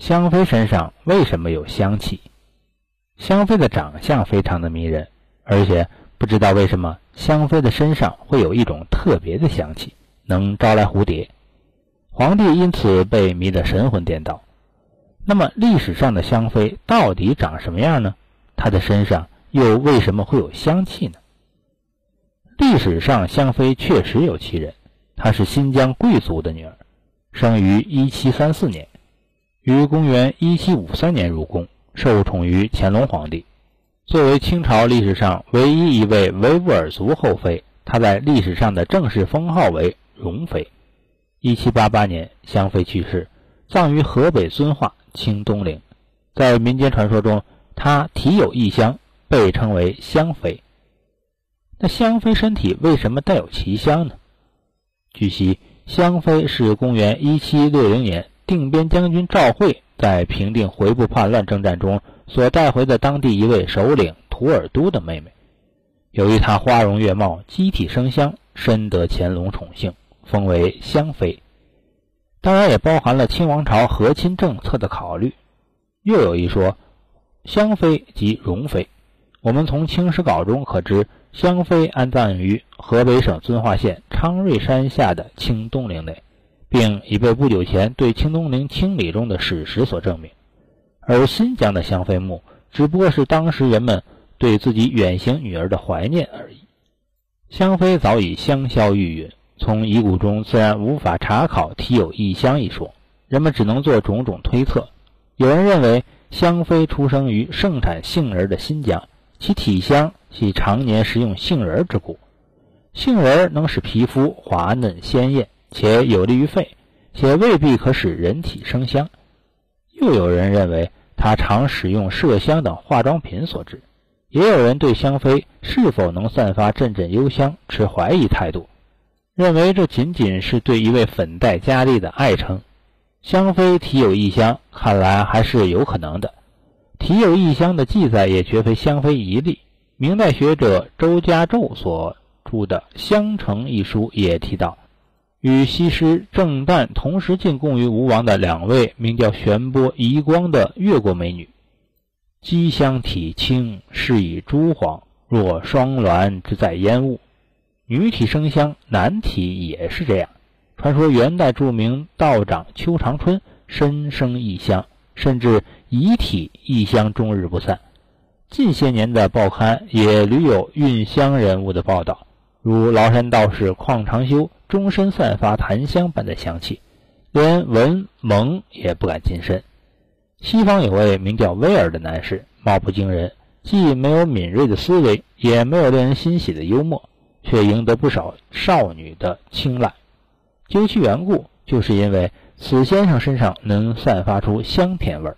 香妃身上为什么有香气？香妃的长相非常的迷人，而且不知道为什么香妃的身上会有一种特别的香气，能招来蝴蝶。皇帝因此被迷得神魂颠倒。那么历史上的香妃到底长什么样呢？她的身上又为什么会有香气呢？历史上香妃确实有其人，她是新疆贵族的女儿，生于1734年。于公元一七五三年入宫，受宠于乾隆皇帝。作为清朝历史上唯一一位维吾尔族后妃，她在历史上的正式封号为容妃。一七八八年，香妃去世，葬于河北遵化清东陵。在民间传说中，她体有异香，被称为香妃。那香妃身体为什么带有奇香呢？据悉，香妃是公元一七六零年。定边将军赵惠在平定回部叛乱征战中所带回的当地一位首领图尔都的妹妹，由于她花容月貌、机体生香，深得乾隆宠幸，封为香妃。当然也包含了清王朝和亲政策的考虑。又有一说，香妃即容妃。我们从《清史稿》中可知，香妃安葬于河北省遵化县昌瑞山下的清东陵内。并已被不久前对清东陵清理中的史实所证明，而新疆的香妃墓只不过是当时人们对自己远行女儿的怀念而已。香妃早已香消玉殒，从遗骨中自然无法查考体有异香一说，人们只能做种种推测。有人认为香妃出生于盛产杏仁的新疆，其体香系常年食用杏仁之故。杏仁能使皮肤滑嫩鲜艳。且有利于肺，且未必可使人体生香。又有人认为它常使用麝香等化妆品所致。也有人对香妃是否能散发阵阵幽香持怀疑态度，认为这仅仅是对一位粉黛佳丽的爱称。香妃体有异香，看来还是有可能的。体有异香的记载也绝非香妃一例。明代学者周家胄所著的《香城》一书也提到。与西施、郑旦同时进贡于吴王的两位名叫玄波、夷光的越国美女，姬香体清，是以朱黄，若双鸾之在烟雾。女体生香，男体也是这样。传说元代著名道长邱长春身生异香，甚至遗体异香终日不散。近些年的报刊也屡有运香人物的报道，如崂山道士邝长修。终身散发檀香般的香气，连闻蒙也不敢近身。西方有位名叫威尔的男士，貌不惊人，既没有敏锐的思维，也没有令人欣喜的幽默，却赢得不少少女的青睐。究其缘故，就是因为此先生身上能散发出香甜味儿。